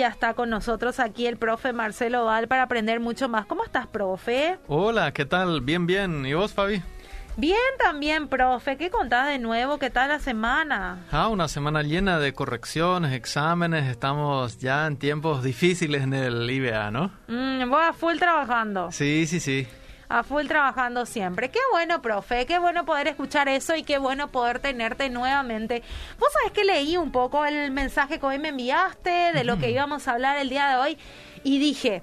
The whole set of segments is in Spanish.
ya está con nosotros aquí el profe Marcelo Val para aprender mucho más. ¿Cómo estás, profe? Hola, ¿qué tal? Bien, bien. ¿Y vos, Fabi? Bien también, profe. ¿Qué contás de nuevo? ¿Qué tal la semana? Ah, una semana llena de correcciones, exámenes. Estamos ya en tiempos difíciles en el IBA, ¿no? Mm, vos a full trabajando. Sí, sí, sí. A full trabajando siempre. Qué bueno, profe. Qué bueno poder escuchar eso y qué bueno poder tenerte nuevamente. Vos sabés que leí un poco el mensaje que hoy me enviaste de lo que íbamos a hablar el día de hoy y dije...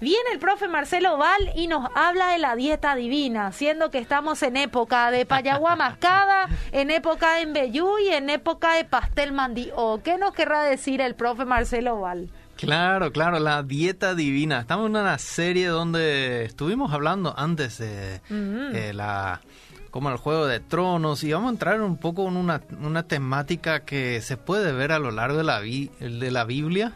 Viene el profe Marcelo Val y nos habla de la dieta divina, siendo que estamos en época de payagua mascada, en época de embellú y en época de pastel mandío. ¿Qué nos querrá decir el profe Marcelo Val? Claro, claro, la dieta divina. Estamos en una serie donde estuvimos hablando antes de eh, la como el Juego de Tronos y vamos a entrar un poco en una, una temática que se puede ver a lo largo de la, de la Biblia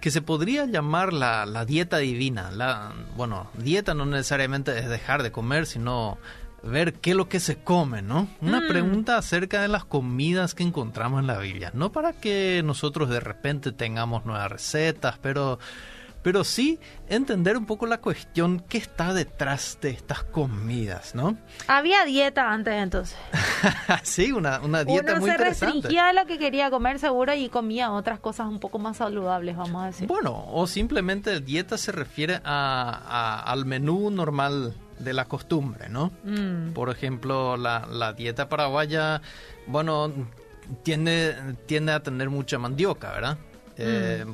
que se podría llamar la, la dieta divina. La, bueno, dieta no necesariamente es dejar de comer, sino ver qué es lo que se come, ¿no? Una Mm. pregunta acerca de las comidas que encontramos en la Biblia. No para que nosotros de repente tengamos nuevas recetas, pero, pero sí entender un poco la cuestión que está detrás de estas comidas, ¿no? Había dieta antes entonces. sí, una, una dieta Uno muy se interesante. restringía a lo que quería comer seguro y comía otras cosas un poco más saludables, vamos a decir. Bueno, o simplemente dieta se refiere a, a- al menú normal de la costumbre, ¿no? Mm. Por ejemplo, la, la dieta paraguaya, bueno, tiende, tiende a tener mucha mandioca, ¿verdad? Eh,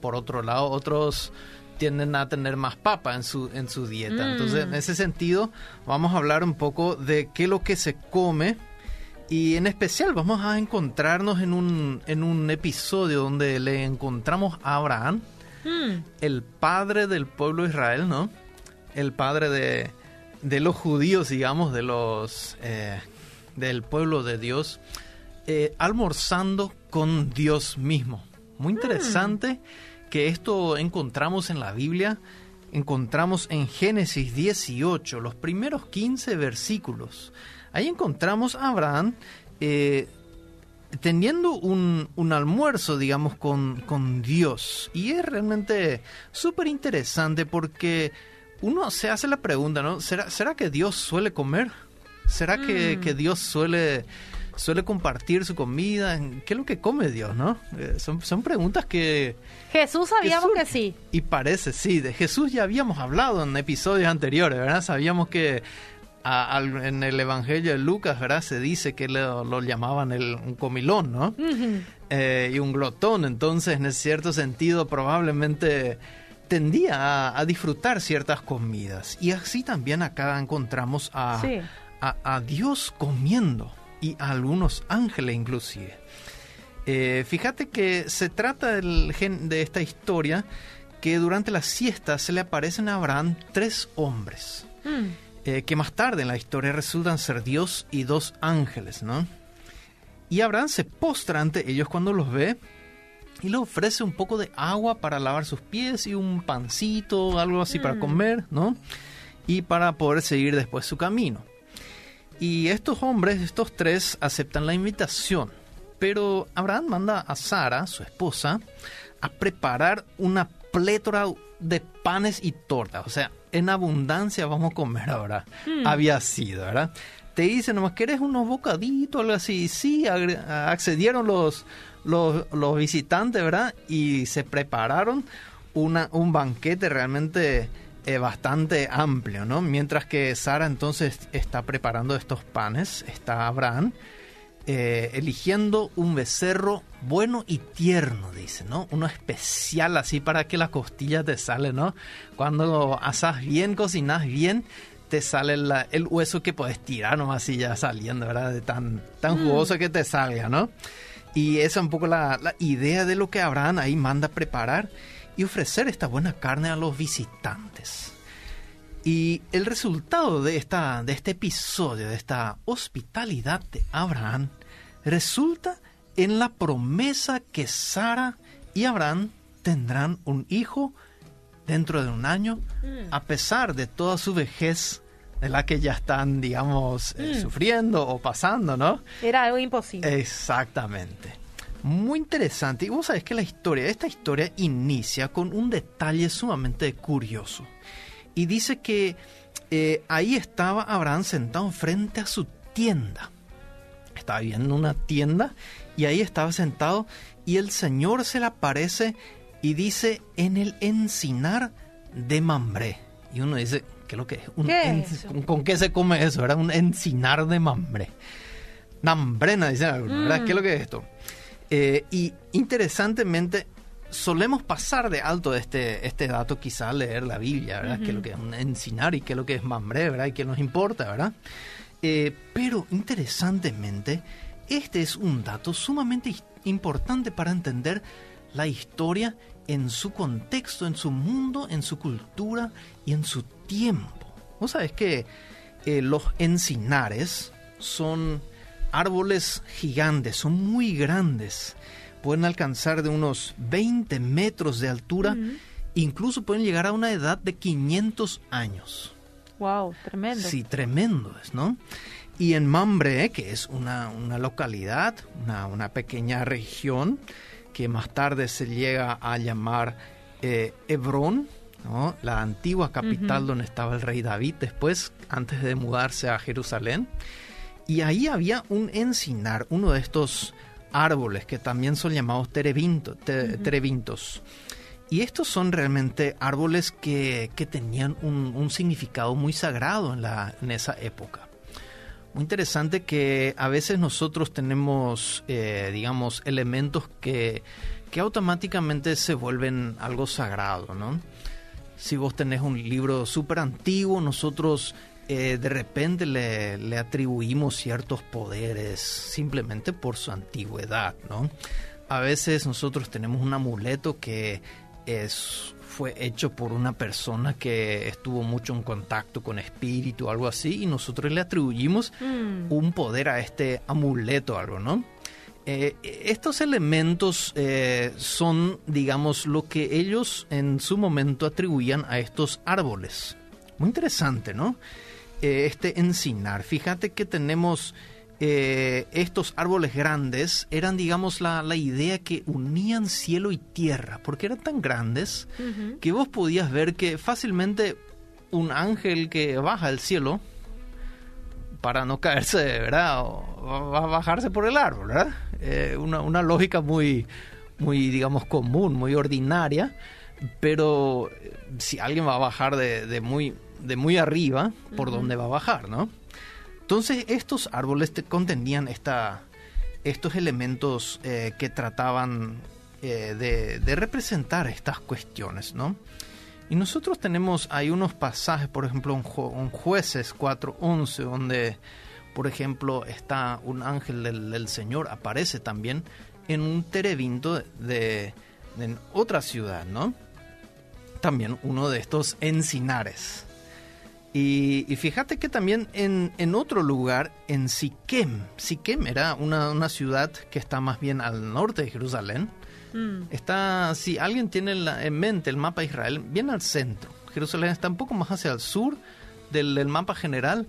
por otro lado, otros tienden a tener más papa en su, en su dieta. Mm. Entonces, en ese sentido, vamos a hablar un poco de qué es lo que se come. Y en especial vamos a encontrarnos en un, en un episodio donde le encontramos a Abraham, Mm. el padre del pueblo de Israel, ¿no? El padre de, de los judíos, digamos, de los eh, del pueblo de Dios, eh, almorzando con Dios mismo. Muy interesante que esto encontramos en la Biblia, encontramos en Génesis 18, los primeros 15 versículos. Ahí encontramos a Abraham eh, teniendo un, un almuerzo, digamos, con, con Dios. Y es realmente súper interesante porque uno se hace la pregunta, ¿no? ¿Será, ¿será que Dios suele comer? ¿Será que, Mm. que Dios suele, suele compartir su comida? ¿Qué es lo que come Dios, no? Eh, son, son preguntas que... Jesús sabíamos que sí. Y parece, sí, de Jesús ya habíamos hablado en episodios anteriores, ¿verdad? Sabíamos que a- al- en el Evangelio de Lucas, ¿verdad? Se dice que lo, lo llamaban el, un comilón, ¿no? Eh, y un glotón, entonces en cierto sentido probablemente tendía a, a disfrutar ciertas comidas. Y así también acá encontramos a, Sí. a, a Dios comiendo y a algunos ángeles inclusive. Eh, fíjate que se trata del gen- de esta historia que durante la siesta se le aparecen a Abraham tres hombres Mm. eh, que más tarde en la historia resultan ser Dios y dos ángeles, ¿no? Y Abraham se postra ante ellos cuando los ve y le ofrece un poco de agua para lavar sus pies y un pancito, algo así para Mm. comer, ¿no? Y para poder seguir después su camino. Y estos hombres, estos tres, aceptan la invitación. Pero Abraham manda a Sara, su esposa, a preparar una plétora de panes y tortas. O sea, en abundancia vamos a comer ahora. Mm. Había sido, ¿verdad? Te dicen nomás, ¿querés unos bocaditos? Algo así. Sí, agre- accedieron los, los, los visitantes, ¿verdad? Y se prepararon una, un banquete realmente eh, bastante amplio, ¿no? Mientras que Sara entonces está preparando estos panes, está Abraham eh, eligiendo un becerro bueno y tierno, dice, ¿no? Uno especial así para que la costilla te sale, ¿no? Cuando asas bien, cocinas bien, te sale la- el hueso que puedes tirar nomás así ya saliendo, ¿verdad? De tan, tan Mm. jugoso que te salga, ¿no? Y esa es un poco la, la idea de lo que Abraham ahí manda preparar y ofrecer esta buena carne a los visitantes. Y el resultado de, esta, de este episodio, de esta hospitalidad de Abraham, resulta en la promesa que Sara y Abraham tendrán un hijo dentro de un año, Mm. a pesar de toda su vejez de la que ya están, digamos, eh, Mm. sufriendo o pasando, ¿no? Era algo imposible. Exactamente. Muy interesante. Y vos sabés que la historia, esta historia inicia con un detalle sumamente curioso. Y dice que eh, ahí estaba Abraham sentado frente a su tienda. Estaba viendo una tienda y ahí estaba sentado y el Señor se le aparece y dice en el encinar de Mambré. Y uno dice, ¿qué es lo que es? Un ¿Con, qué se come eso? Era un encinar de Mambré. Nambrena, dicen algunos, ¿verdad? ¿Qué es lo que es esto? Eh, y interesantemente, solemos pasar de alto este, este dato, quizá leer la Biblia, ¿verdad? Que es lo que es un encinar y qué es lo que es mambré, ¿verdad? Y qué nos importa, ¿verdad? Eh, pero interesantemente, este es un dato sumamente importante para entender la historia en su contexto, en su mundo, en su cultura y en su tiempo. Vos sabés que eh, los encinares son árboles gigantes, son muy grandes, pueden alcanzar de unos 20 metros de altura, incluso pueden llegar a una edad de 500 años. Wow, tremendo. Sí, tremendo es, ¿no? Y en Mambre, que es una, una localidad, una, una, pequeña región, que más tarde se llega a llamar eh, Hebrón, ¿no? la antigua capital donde estaba el rey David después, antes de mudarse a Jerusalén. Y ahí había un encinar, uno de estos árboles que también son llamados terebintos. Y estos son realmente árboles que, tenían un, significado muy sagrado en, la, en esa época. Muy interesante que a veces nosotros tenemos, eh, digamos, elementos que, que automáticamente se vuelven algo sagrado, ¿no? Si vos tenés un libro súper antiguo, nosotros eh, de repente le, atribuimos ciertos poderes simplemente por su antigüedad, ¿no? A veces nosotros tenemos un amuleto que es, fue hecho por una persona que estuvo mucho en contacto con espíritu o algo así y nosotros le atribuimos mm. un poder a este amuleto o algo, ¿no? Eh, estos elementos eh, son, digamos, lo que ellos en su momento atribuían a estos árboles. Muy interesante, ¿no? Eh, este encinar. Fíjate que tenemos eh, estos árboles grandes, eran digamos la, idea que unían cielo y tierra, porque eran tan grandes que vos podías ver que fácilmente un ángel que baja al cielo, para no caerse, ¿verdad? va a bajarse por el árbol, ¿verdad? Eh, una, lógica muy, muy, digamos, común, muy ordinaria, pero si alguien va a bajar de muy de muy arriba por donde va a bajar, ¿no? Entonces estos árboles te contenían estos elementos eh, que trataban eh, de, representar estas cuestiones, ¿no? Y nosotros tenemos, hay unos pasajes, por ejemplo, en, Jueces 4.11, donde, por ejemplo, está un ángel del, Señor, aparece también en un terebinto de, de otra ciudad, ¿no? También uno de estos encinares. Y, fíjate que también en, otro lugar, en Siquem, Siquem era una, ciudad que está más bien al norte de Jerusalén. Mm. Está, si alguien tiene en mente el mapa de Israel, bien al centro. Jerusalén está un poco más hacia el sur del, mapa general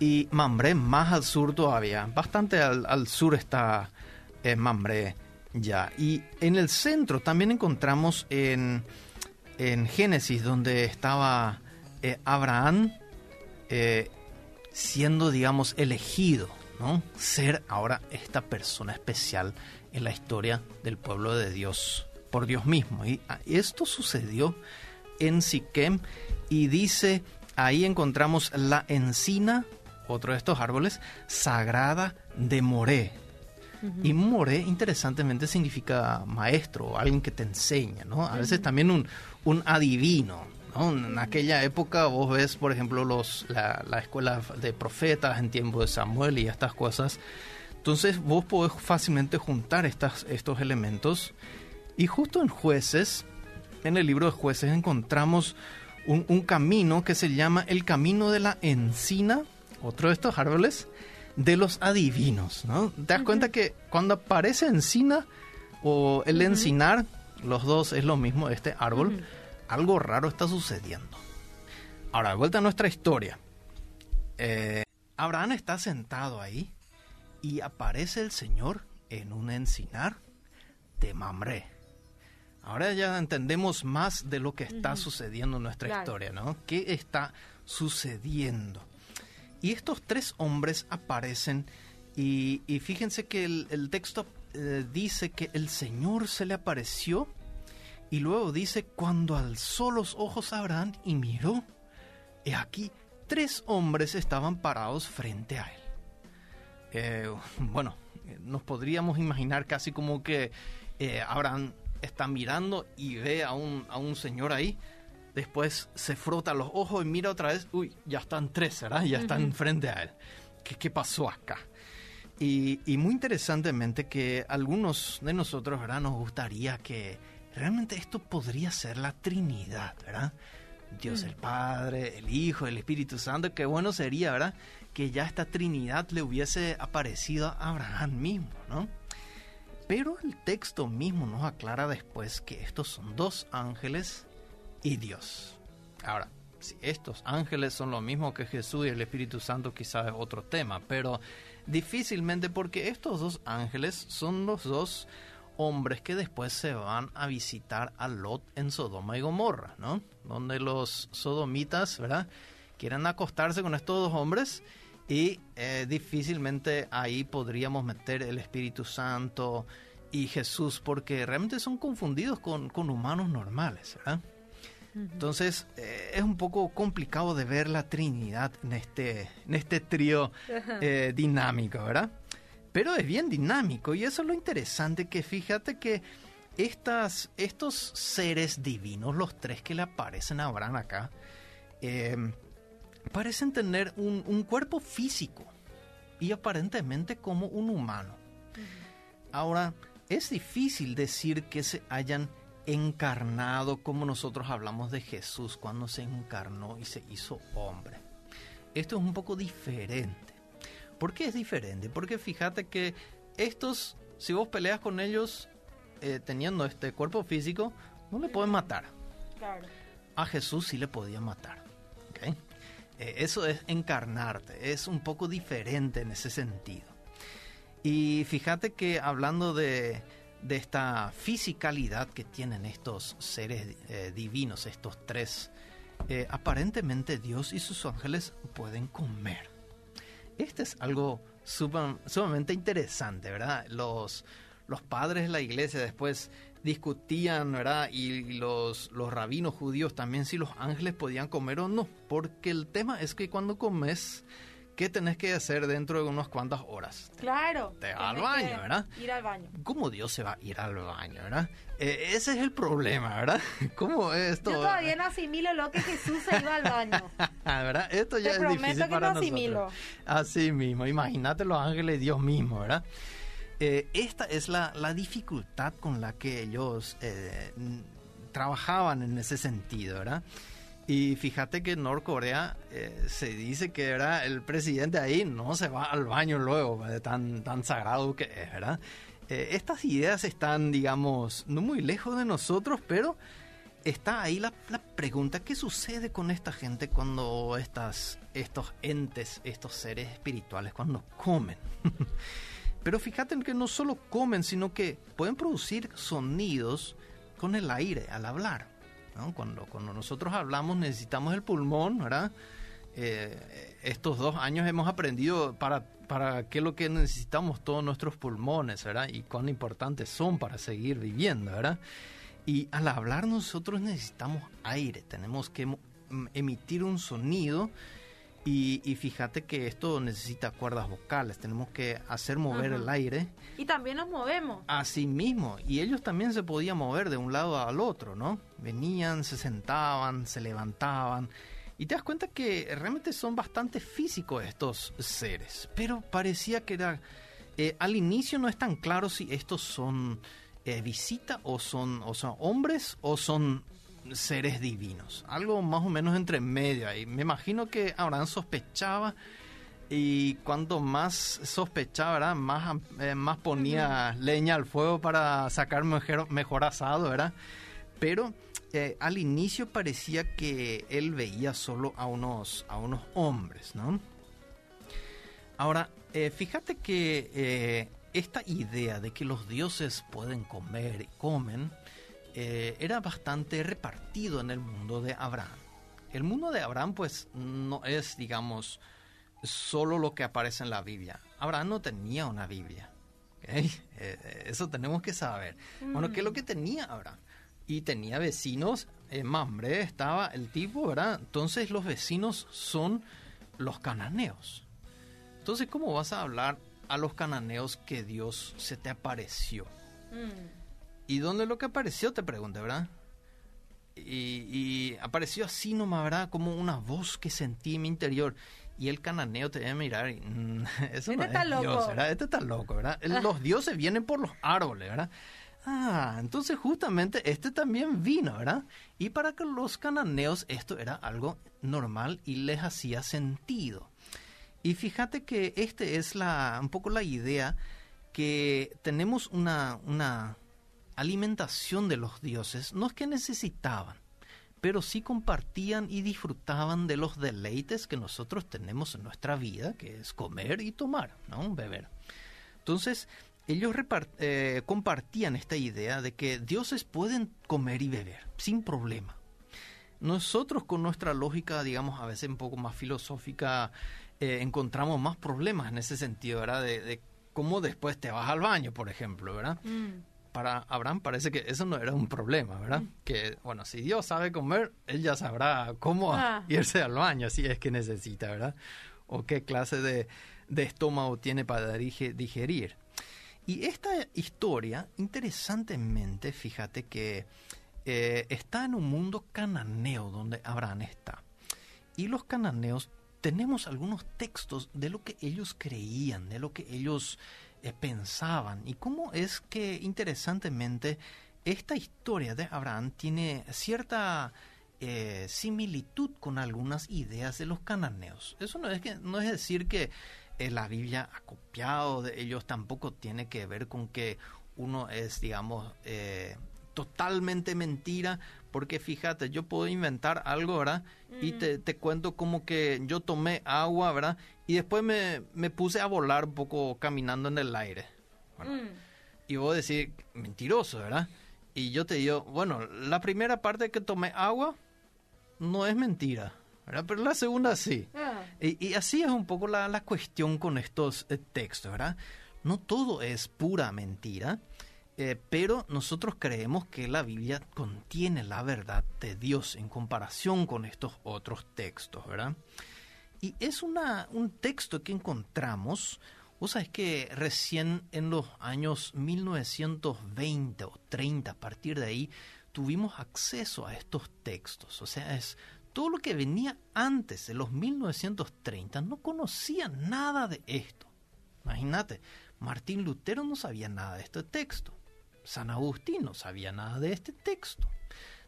y Mambré más al sur todavía. Bastante al, sur está eh, Mambré ya. Y en el centro también encontramos en, en Génesis, donde estaba eh, Abraham eh, siendo, digamos, elegido, ¿no? Ser ahora esta persona especial en la historia del pueblo de Dios, por Dios mismo. Y ah, esto sucedió en Siquem y dice, ahí encontramos la encina, otro de estos árboles, sagrada de Moré. Y Moré, interesantemente, significa maestro, o alguien que te enseña, ¿no? A veces también un, un adivino, en aquella época vos ves, por ejemplo, los, la, escuela de profetas en tiempo de Samuel y estas cosas. Entonces vos podés fácilmente juntar estas, estos elementos. Y justo en jueces, en el libro de jueces, encontramos un, camino que se llama el camino de la encina, otro de estos árboles, de los adivinos. ¿no? Te das cuenta que cuando aparece encina o el encinar, los dos es lo mismo, este árbol algo raro está sucediendo. Ahora, de vuelta a nuestra historia. Eh, Abraham está sentado ahí y aparece el Señor en un encinar de Mamre. Ahora ya entendemos más de lo que está sucediendo en nuestra historia, ¿no? ¿Qué está sucediendo? Y estos tres hombres aparecen y, fíjense que el, texto eh, dice que el Señor se le apareció y luego dice cuando alzó los ojos a Abraham y miró, y aquí tres hombres estaban parados frente a él. Eh, bueno, nos podríamos imaginar casi como que eh, Abraham está mirando y ve a un, a un señor ahí, después se frota los ojos y mira otra vez, uy, ya están tres, ¿verdad? Ya están frente a él. ¿Qué, qué pasó acá? Y, y, muy interesantemente que algunos de nosotros, ¿verdad? Nos gustaría que realmente esto podría ser la Trinidad, ¿verdad? Dios el mm. Padre, el Hijo, el Espíritu Santo, qué bueno sería, ¿verdad? Que ya esta Trinidad le hubiese aparecido a Abraham mismo, ¿no? Pero el texto mismo nos aclara después que estos son dos ángeles y Dios. Ahora, si estos ángeles son lo mismo que Jesús y el Espíritu Santo, quizás es otro tema, pero difícilmente porque estos dos ángeles son los dos hombres que después se van a visitar a Lot en Sodoma y Gomorra, ¿no? Donde los sodomitas, ¿verdad? Quieren acostarse con estos dos hombres y eh, difícilmente ahí podríamos meter el Espíritu Santo y Jesús porque realmente son confundidos con, humanos normales, ¿verdad? Entonces eh, es un poco complicado de ver la Trinidad en este, en este trío eh, dinámico, ¿verdad? Pero es bien dinámico y eso es lo interesante que fíjate que estas, estos seres divinos, los tres que le aparecen a Abraham acá, em, parecen tener un, cuerpo físico y aparentemente como un humano. Ahora, es difícil decir que se hayan encarnado como nosotros hablamos de Jesús cuando se encarnó y se hizo hombre. Esto es un poco diferente. ¿Por qué es diferente? Porque fíjate que estos, si vos peleas con ellos eh, teniendo este cuerpo físico, no le pueden matar. Claro. A Jesús sí le podían matar. ¿okay? Eh, eso es encarnarte, es un poco diferente en ese sentido. Y fíjate que hablando de, de esta fisicalidad que tienen estos seres eh, divinos, estos tres, aparentemente Dios y sus ángeles pueden comer este es algo sumamente interesante, ¿verdad? Los, los padres de la iglesia después discutían, ¿verdad? Y los, los rabinos judíos también si los ángeles podían comer o no, porque el tema es que cuando comes ¿qué tenés que hacer dentro de unas cuantas horas? Claro. Te va al baño, ¿verdad? Ir al baño. ¿Cómo Dios se va a ir al baño, verdad? Eh, ese es el problema, ¿verdad? ¿Cómo es esto? Yo todavía no asimilo lo que Jesús se iba al baño. ¿Verdad? Esto ya es difícil que para no asimilo. Así mismo, imagínate los ángeles de Dios mismo, ¿verdad? Eh, esta es la, la, dificultad con la que ellos eh, trabajaban en ese sentido, ¿verdad? Y fíjate que en Norcorea eh, se dice que era el presidente ahí no se va al baño luego, tan, tan sagrado que es, ¿verdad? Eh, estas ideas están, digamos, no muy lejos de nosotros, pero está ahí la, pregunta, ¿qué sucede con esta gente cuando estas, estos entes, estos seres espirituales, cuando comen? pero fíjate que no solo comen, sino que pueden producir sonidos con el aire al hablar. Cuando, cuando nosotros hablamos necesitamos el pulmón, ¿verdad? Eh, estos dos años hemos aprendido para, para qué es lo que necesitamos todos nuestros pulmones, ¿verdad? Y cuán importantes son para seguir viviendo, ¿verdad? Y al hablar nosotros necesitamos aire, tenemos que emitir un sonido y, fíjate que esto necesita cuerdas vocales, tenemos que hacer mover el aire. Y también nos movemos. Así mismo, y ellos también se podían mover de un lado al otro, ¿no? Venían, se sentaban, se levantaban. Y te das cuenta que realmente son bastante físicos estos seres. Pero parecía que era... Eh, al inicio no es tan claro si estos son eh, visita o son, o son hombres o son seres divinos. Algo más o menos entre medio ahí. Me imagino que Abraham sospechaba y cuanto más sospechaba, Más, eh, más ponía leña al fuego para sacar mejor, mejor asado, ¿verdad? Pero eh, al inicio parecía que él veía solo a unos, a unos hombres, ¿no? Ahora, eh, fíjate que esta idea de que los dioses pueden comer y comen eh, era bastante repartido en el mundo de Abraham. El mundo de Abraham pues no es, digamos, solo lo que aparece en la Biblia. Abraham no tenía una Biblia. Eh, eso tenemos que saber. Bueno, ¿qué es lo que tenía Abraham? Y tenía vecinos, en Mambre estaba el tipo, ¿verdad? Entonces los vecinos son los cananeos. Entonces, ¿cómo vas a hablar a los cananeos que Dios se te apareció? Mm. ¿Y dónde lo que apareció? Te pregunté, ¿verdad? Y, apareció así nomás, ¿verdad? Como una voz que sentí en mi interior. Y el cananeo te debe mirar y... Mm, eso no este es Dios, ¿verdad? Este está loco, ¿verdad? Ah. Los dioses vienen por los árboles, ¿verdad? Ah, entonces justamente este también vino, ¿verdad? Y para que los cananeos esto era algo normal y les hacía sentido. Y fíjate que este es la, un poco la idea que tenemos una, una alimentación de los dioses, no es que necesitaban, pero sí compartían y disfrutaban de los deleites que nosotros tenemos en nuestra vida, que es comer y tomar, ¿no? Beber. Entonces, ellos eh, compartían esta idea de que dioses pueden comer y beber sin problema. Nosotros con nuestra lógica, digamos, a veces un poco más filosófica, eh, encontramos más problemas en ese sentido, ¿verdad? De, cómo después te vas al baño, por ejemplo, ¿verdad? Mm para Abraham parece que eso no era un problema, ¿verdad? Mm. Que, bueno, si Dios sabe comer, él ya sabrá cómo ah. irse al baño si es que necesita, ¿verdad? O qué clase de, estómago tiene para digerir. Y esta historia, interesantemente, fíjate que eh, está en un mundo cananeo donde Abraham está. Y los cananeos tenemos algunos textos de lo que ellos creían, de lo que ellos eh, pensaban y cómo es que interesantemente esta historia de Abraham tiene cierta eh, similitud con algunas ideas de los cananeos. Eso no es, que, no es decir que eh, la Biblia ha copiado de ellos, tampoco tiene que ver con que uno es, digamos, totalmente mentira, porque fíjate, yo puedo inventar algo, ¿verdad? Y te, te, cuento como que yo tomé agua, ¿verdad? Y después me, me puse a volar un poco caminando en el aire. Mm. Y vos decís, mentiroso, ¿verdad? Y yo te digo, bueno, la primera parte que tomé agua no es mentira, ¿verdad? Pero la segunda sí. Ah. Y, y, así es un poco la, la cuestión con estos eh, textos, ¿verdad? No todo es pura mentira. Eh, pero nosotros creemos que la Biblia contiene la verdad de Dios en comparación con estos otros textos, ¿verdad? Y es un texto que encontramos, vos sabés que recién en los años 1920 o 30, a partir de ahí, tuvimos acceso a estos textos. O sea, es todo lo que venía antes de los 1930, no conocía nada de esto. Imagínate, Martín Lutero no sabía nada de este texto. San Agustín no sabía nada de este texto.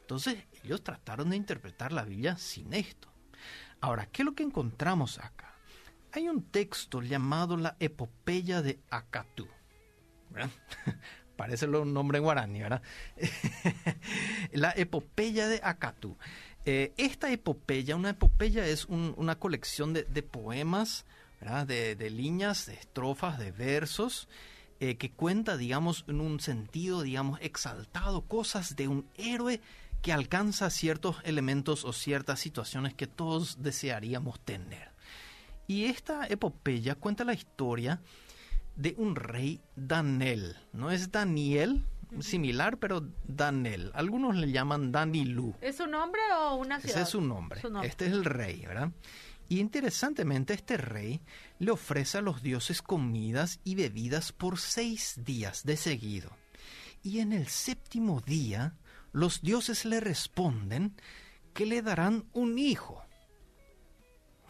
Entonces ellos trataron de interpretar la Biblia sin esto. Ahora, ¿qué es lo que encontramos acá? Hay un texto llamado la Epopeya de Acatú. Parece un nombre en guaraní, ¿verdad? la Epopeya de Acatú. Eh, esta epopeya, una epopeya es una colección de, poemas, De, líneas, de estrofas, de versos, eh, que cuenta, digamos, en un sentido, digamos, exaltado, cosas de un héroe que alcanza ciertos elementos o ciertas situaciones que todos desearíamos tener. Y esta epopeya cuenta la historia de un rey Danel. No es Daniel, similar, pero Danel. Algunos le llaman Danilú. ¿Es su nombre o una ciudad? Ese es su nombre. Este es el rey, ¿verdad? Y interesantemente este rey le ofrece a los dioses comidas y bebidas por seis días de seguido. Y en el séptimo día los dioses le responden que le darán un hijo.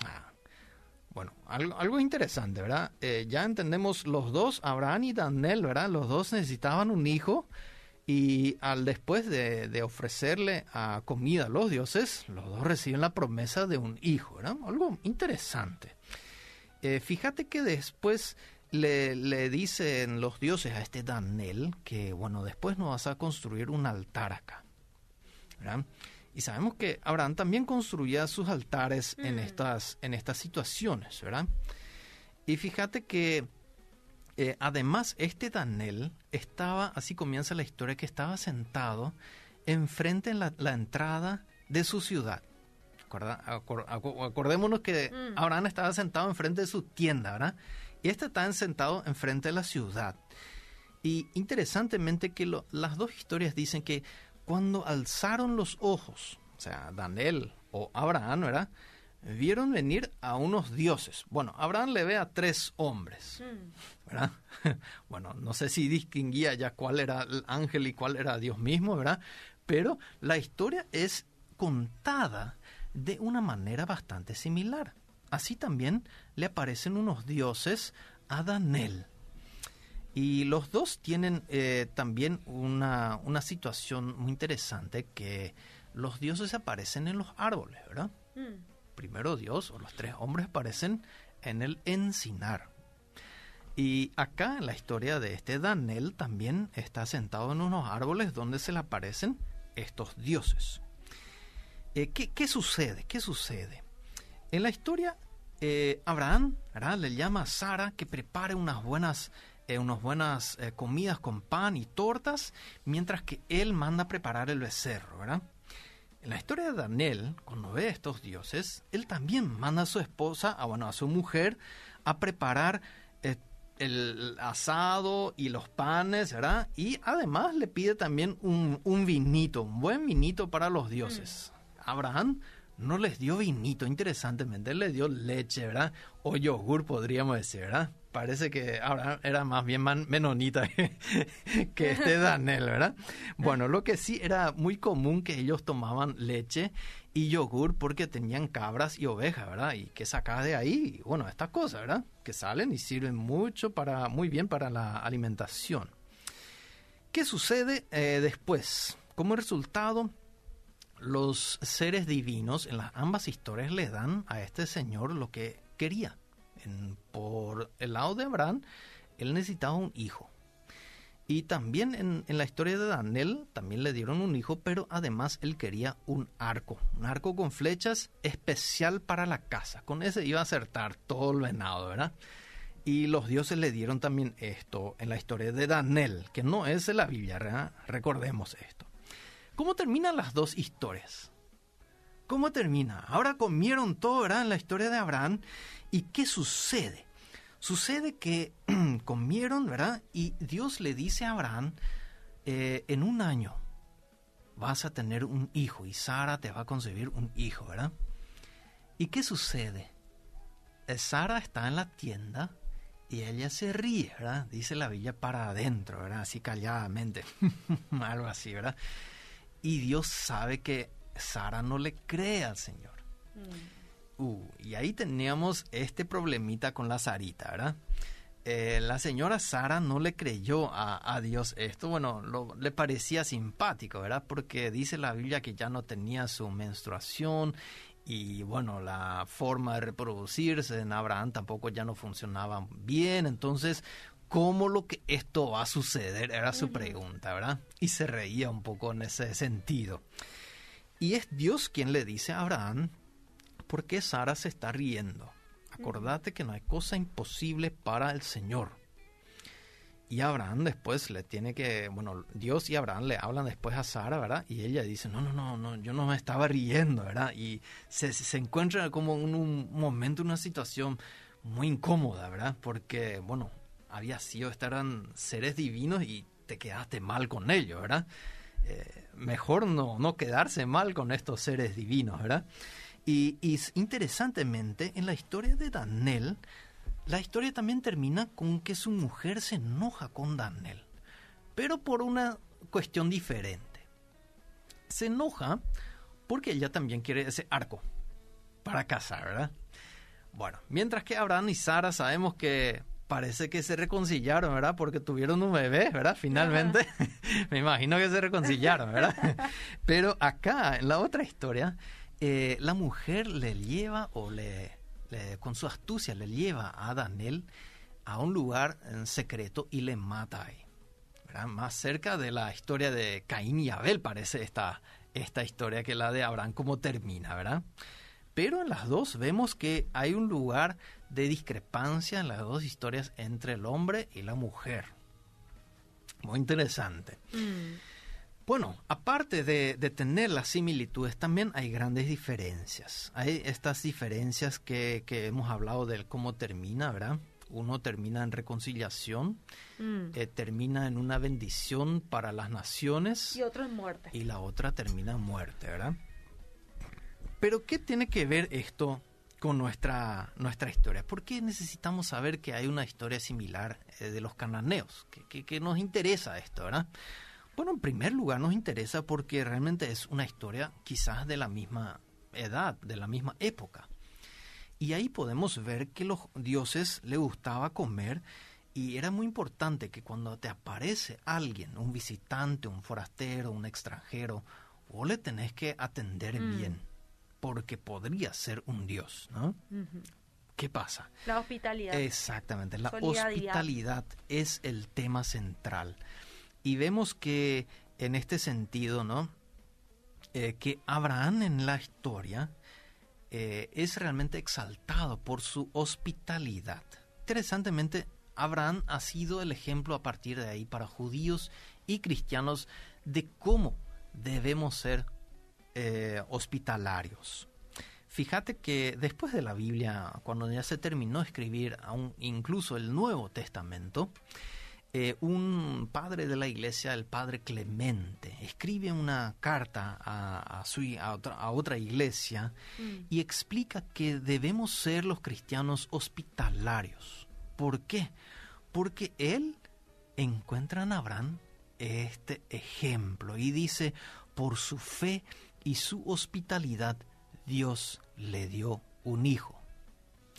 Ah, bueno, algo, interesante, ¿verdad? Eh, ya entendemos los dos, Abraham y Daniel, ¿verdad? Los dos necesitaban un hijo y al después de, ofrecerle a comida a los dioses, los dos reciben la promesa de un hijo, ¿no? Algo interesante. Eh, fíjate que después le, le, dicen los dioses a este Daniel que, bueno, después nos vas a construir un altar acá. ¿verdad? Y sabemos que Abraham también construía sus altares en, mm. estas, en estas situaciones, ¿verdad? Y fíjate que eh, además, este Daniel estaba, así comienza la historia, que estaba sentado enfrente en la, la entrada de su ciudad. acordémonos que mm. Abraham estaba sentado enfrente de su tienda, ¿verdad? Y este estaba sentado enfrente de la ciudad. Y interesantemente que las dos historias dicen que cuando alzaron los ojos, o sea, Daniel o Abraham, ¿verdad? Vieron venir a unos dioses. Bueno, Abraham le ve a tres hombres, mm. ¿verdad? Bueno, no sé si distinguía ya cuál era el ángel y cuál era Dios mismo, ¿verdad? Pero la historia es contada de una manera bastante similar. Así también le aparecen unos dioses a Daniel. Y los dos tienen eh, también una, una, situación muy interesante que los dioses aparecen en los árboles, ¿verdad? Mm. Primero Dios o los tres hombres aparecen en el encinar. Y acá en la historia de este Daniel también está sentado en unos árboles donde se le aparecen estos dioses. Eh, ¿qué, sucede? ¿Qué sucede? En la historia, eh, Abraham le llama a Sara que prepare unas buenas eh, unas buenas eh, comidas con pan y tortas, mientras que él manda preparar el becerro, ¿verdad? En la historia de Daniel, cuando ve a estos dioses, él también manda a su esposa, a, bueno, a su mujer, a preparar eh, el asado y los panes, ¿verdad? Y además le pide también un, un vinito, un buen vinito para los dioses. Mm. Abraham no les dio vinito, interesantemente, les dio leche, ¿verdad? O yogur, podríamos decir, ¿verdad? parece que ahora era más bien menonita que este Daniel, ¿verdad? Bueno, lo que sí era muy común que ellos tomaban leche y yogur porque tenían cabras y ovejas, ¿verdad? Y que sacaba de ahí, bueno, estas cosas, ¿verdad? Que salen y sirven mucho para, muy bien para la alimentación. ¿Qué sucede eh, después? Como resultado, los seres divinos en las ambas historias le dan a este señor lo que quería por el lado de Abraham, él necesitaba un hijo. Y también en, la historia de Daniel, también le dieron un hijo, pero además él quería un arco, un arco con flechas especial para la casa. Con ese iba a acertar todo el venado, ¿verdad? Y los dioses le dieron también esto en la historia de Daniel, que no es la Biblia, ¿verdad? recordemos esto. ¿Cómo terminan las dos historias? ¿Cómo termina? Ahora comieron todo, ¿verdad? En la historia de Abraham ¿Y qué sucede? Sucede que comieron, ¿verdad? Y Dios le dice a Abraham, eh, en un año vas a tener un hijo y Sara te va a concebir un hijo, ¿verdad? ¿Y qué sucede? Eh, Sara está en la tienda y ella se ríe, ¿verdad? Dice la villa para adentro, ¿verdad? Así calladamente, algo así, ¿verdad? Y Dios sabe que Sara no le cree al Señor. Mm. Uh, y ahí teníamos este problemita con la Sarita, ¿verdad? Eh, la señora Sara no le creyó a, Dios esto, bueno, le parecía simpático, ¿verdad? Porque dice la Biblia que ya no tenía su menstruación y bueno, la forma de reproducirse en Abraham tampoco ya no funcionaba bien, entonces, ¿cómo lo que esto va a suceder? Era su pregunta, ¿verdad? Y se reía un poco en ese sentido. Y es Dios quien le dice a Abraham por qué Sara se está riendo. Acordate que no hay cosa imposible para el Señor. Y Abraham después le tiene que, bueno, Dios y Abraham le hablan después a Sara, ¿verdad? Y ella dice, no, no, no, no, yo no me estaba riendo, ¿verdad? Y se, se encuentra como en un momento, una situación muy incómoda, ¿verdad? Porque, bueno, había sido, eran seres divinos y te quedaste mal con ellos, ¿verdad? Eh, mejor no, no quedarse mal con estos seres divinos, ¿verdad? Y, interesantemente, en la historia de Daniel, la historia también termina con que su mujer se enoja con Daniel, pero por una cuestión diferente. Se enoja porque ella también quiere ese arco para casar, ¿verdad? Bueno, mientras que Abraham y Sara sabemos que parece que se reconciliaron, ¿verdad? Porque tuvieron un bebé, ¿verdad? Finalmente, me imagino que se reconciliaron, ¿verdad? Pero acá, en la otra historia, eh, la mujer le lleva o le, con su astucia le lleva a Daniel a un lugar en secreto y le mata ahí. Más cerca de la historia de Caín y Abel parece esta, esta historia que la de Abraham, cómo termina, ¿verdad? Pero en las dos vemos que hay un lugar de discrepancia en las dos historias entre el hombre y la mujer. Muy interesante. Mm. Bueno, aparte de, de, tener las similitudes, también hay grandes diferencias. Hay estas diferencias que, que hemos hablado de cómo termina, ¿verdad? Uno termina en reconciliación, Mm. eh, termina en una bendición para las naciones Y otro en muerte. y la otra termina en muerte, ¿verdad? Pero ¿qué tiene que ver esto con nuestra, nuestra historia? ¿Por qué necesitamos saber que hay una historia similar eh, de los cananeos? ¿Qué, qué, qué nos interesa esto, verdad? Bueno, en primer lugar nos interesa porque realmente es una historia quizás de la misma edad, de la misma época. Y ahí podemos ver que los dioses le gustaba comer y era muy importante que cuando te aparece alguien, un visitante, un forastero, un extranjero, vos le tenés que atender Mm. bien, porque podría ser un dios, ¿no? ¿Qué pasa? La hospitalidad. Exactamente, la hospitalidad es el tema central. Y vemos que en este sentido, ¿no? Eh, que Abraham en la historia eh, es realmente exaltado por su hospitalidad. Interesantemente, Abraham ha sido el ejemplo a partir de ahí para judíos y cristianos de cómo debemos ser eh, hospitalarios. Fíjate que después de la Biblia, cuando ya se terminó de escribir aún incluso el Nuevo Testamento, eh, un padre de la iglesia, el padre Clemente, escribe una carta a, a su, a, otra, a otra iglesia Mm. y explica que debemos ser los cristianos hospitalarios. ¿Por qué? Porque él encuentra en Abraham este ejemplo y dice, por su fe y su hospitalidad, Dios le dio un hijo.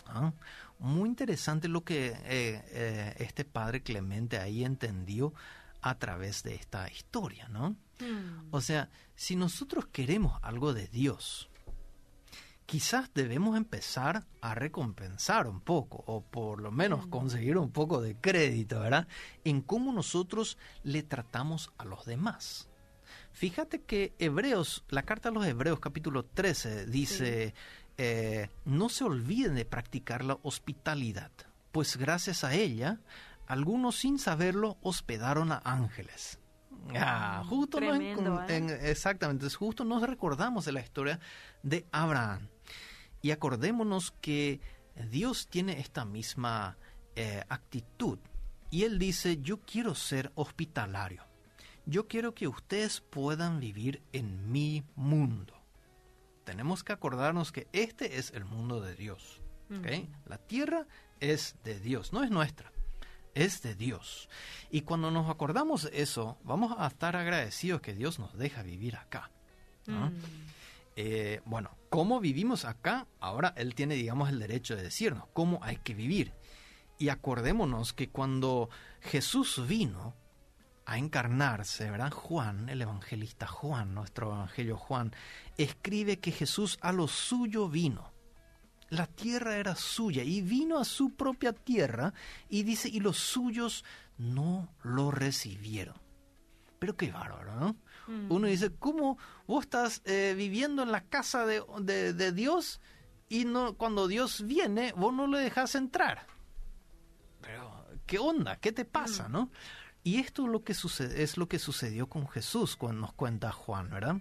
¿Ah? Muy interesante lo que eh, eh, este padre Clemente ahí entendió a través de esta historia, ¿no? Mm. O sea, si nosotros queremos algo de Dios, quizás debemos empezar a recompensar un poco, o por lo menos conseguir un poco de crédito, ¿verdad? En cómo nosotros le tratamos a los demás. Fíjate que Hebreos, la carta a los Hebreos capítulo 13 dice, eh, no se olviden de practicar la hospitalidad, pues gracias a ella, algunos sin saberlo hospedaron a ángeles. Ah, justo nos Tremendo, encon- ¿eh? en- exactamente, es justo nos recordamos de la historia de Abraham. Y acordémonos que Dios tiene esta misma eh, actitud. Y Él dice, yo quiero ser hospitalario. Yo quiero que ustedes puedan vivir en mi mundo. Tenemos que acordarnos que este es el mundo de Dios. ¿ok? La tierra es de Dios, no es nuestra, es de Dios. Y cuando nos acordamos de eso, vamos a estar agradecidos que Dios nos deja vivir acá. ¿no? Mm. Eh, bueno, ¿cómo vivimos acá? Ahora Él tiene, digamos, el derecho de decirnos cómo hay que vivir. Y acordémonos que cuando Jesús vino a encarnarse, ¿verdad? Juan, el evangelista Juan, nuestro evangelio Juan, escribe que Jesús a lo suyo vino. La tierra era suya y vino a su propia tierra y dice, y los suyos no lo recibieron. Pero qué bárbaro, ¿no? Mm. Uno dice, ¿cómo vos estás eh, viviendo en la casa de, de- de Dios y no cuando Dios viene, vos no le dejas entrar? Pero, ¿qué onda? ¿Qué te pasa, no? Y esto es lo que sucede, es lo que sucedió con Jesús cuando nos cuenta Juan, ¿verdad?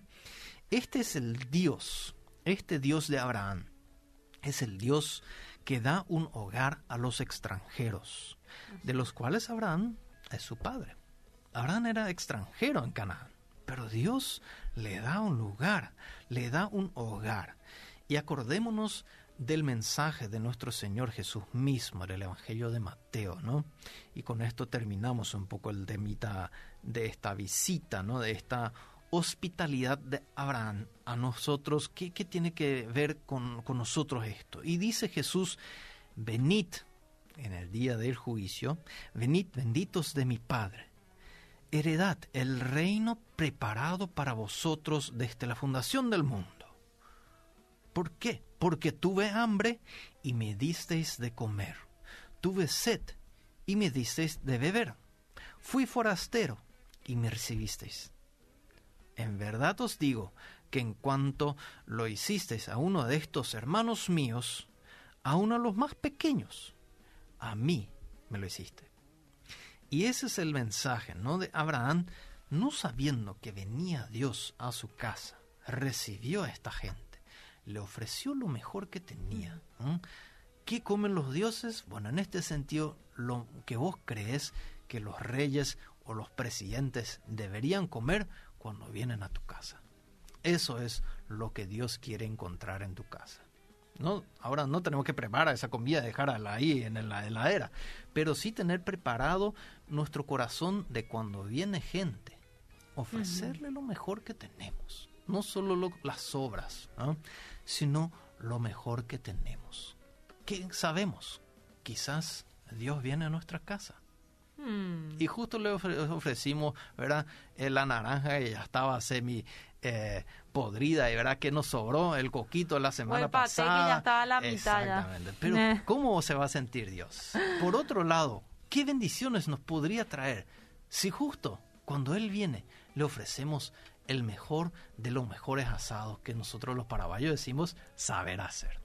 Este es el Dios, este Dios de Abraham, es el Dios que da un hogar a los extranjeros, de los cuales Abraham es su padre. Abraham era extranjero en Canaán, pero Dios le da un lugar, le da un hogar. Y acordémonos del mensaje de nuestro Señor Jesús mismo, del Evangelio de Mateo, ¿no? Y con esto terminamos un poco el temita de esta visita, ¿no? De esta hospitalidad de Abraham a nosotros. ¿Qué, qué tiene que ver con, con nosotros esto? Y dice Jesús, venid en el día del juicio, venid benditos de mi Padre heredad el reino preparado para vosotros desde la fundación del mundo. ¿Por qué? Porque tuve hambre y me disteis de comer. Tuve sed y me disteis de beber. Fui forastero y me recibisteis. En verdad os digo que en cuanto lo hicisteis a uno de estos hermanos míos, a uno de los más pequeños, a mí me lo hiciste. Y ese es el mensaje, ¿no? De Abraham, no sabiendo que venía Dios a su casa, recibió a esta gente, le ofreció lo mejor que tenía. ¿Qué comen los dioses? Bueno, en este sentido, lo que vos crees que los reyes o los presidentes deberían comer cuando vienen a tu casa. Eso es lo que Dios quiere encontrar en tu casa. No, ahora no tenemos que preparar esa comida, dejarla ahí en la heladera, pero sí tener preparado nuestro corazón de cuando viene gente, ofrecerle lo mejor que tenemos, no solo las sobras, sino lo mejor que tenemos. ¿Qué sabemos? Quizás Dios viene a nuestra casa. Hmm. Y justo le ofrecimos, ¿verdad? la naranja y ya estaba semi eh, podrida y verdad que nos sobró el coquito la semana el pasada. que ya estaba a la mitad Exactamente. Pero eh. ¿cómo se va a sentir Dios? Por otro lado, ¿qué bendiciones nos podría traer si justo cuando Él viene le ofrecemos el mejor de los mejores asados que nosotros los paraguayos decimos saber hacer?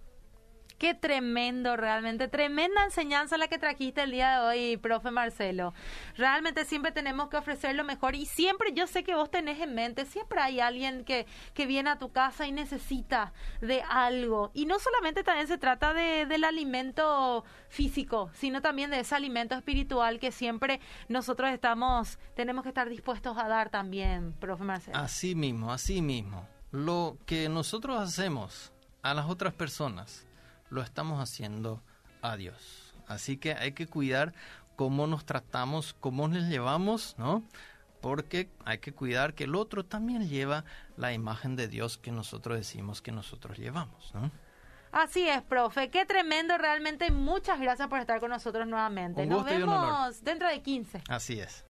Qué tremendo, realmente. Tremenda enseñanza la que trajiste el día de hoy, profe Marcelo. Realmente siempre tenemos que ofrecer lo mejor y siempre, yo sé que vos tenés en mente, siempre hay alguien que, que viene a tu casa y necesita de algo. Y no solamente también se trata de, del alimento físico, sino también de ese alimento espiritual que siempre nosotros estamos, tenemos que estar dispuestos a dar también, profe Marcelo. Así mismo, así mismo. Lo que nosotros hacemos a las otras personas lo estamos haciendo a Dios. Así que hay que cuidar cómo nos tratamos, cómo nos llevamos, ¿no? Porque hay que cuidar que el otro también lleva la imagen de Dios que nosotros decimos que nosotros llevamos, ¿no? Así es, profe. Qué tremendo, realmente. Muchas gracias por estar con nosotros nuevamente. Nos vemos dentro de 15. Así es.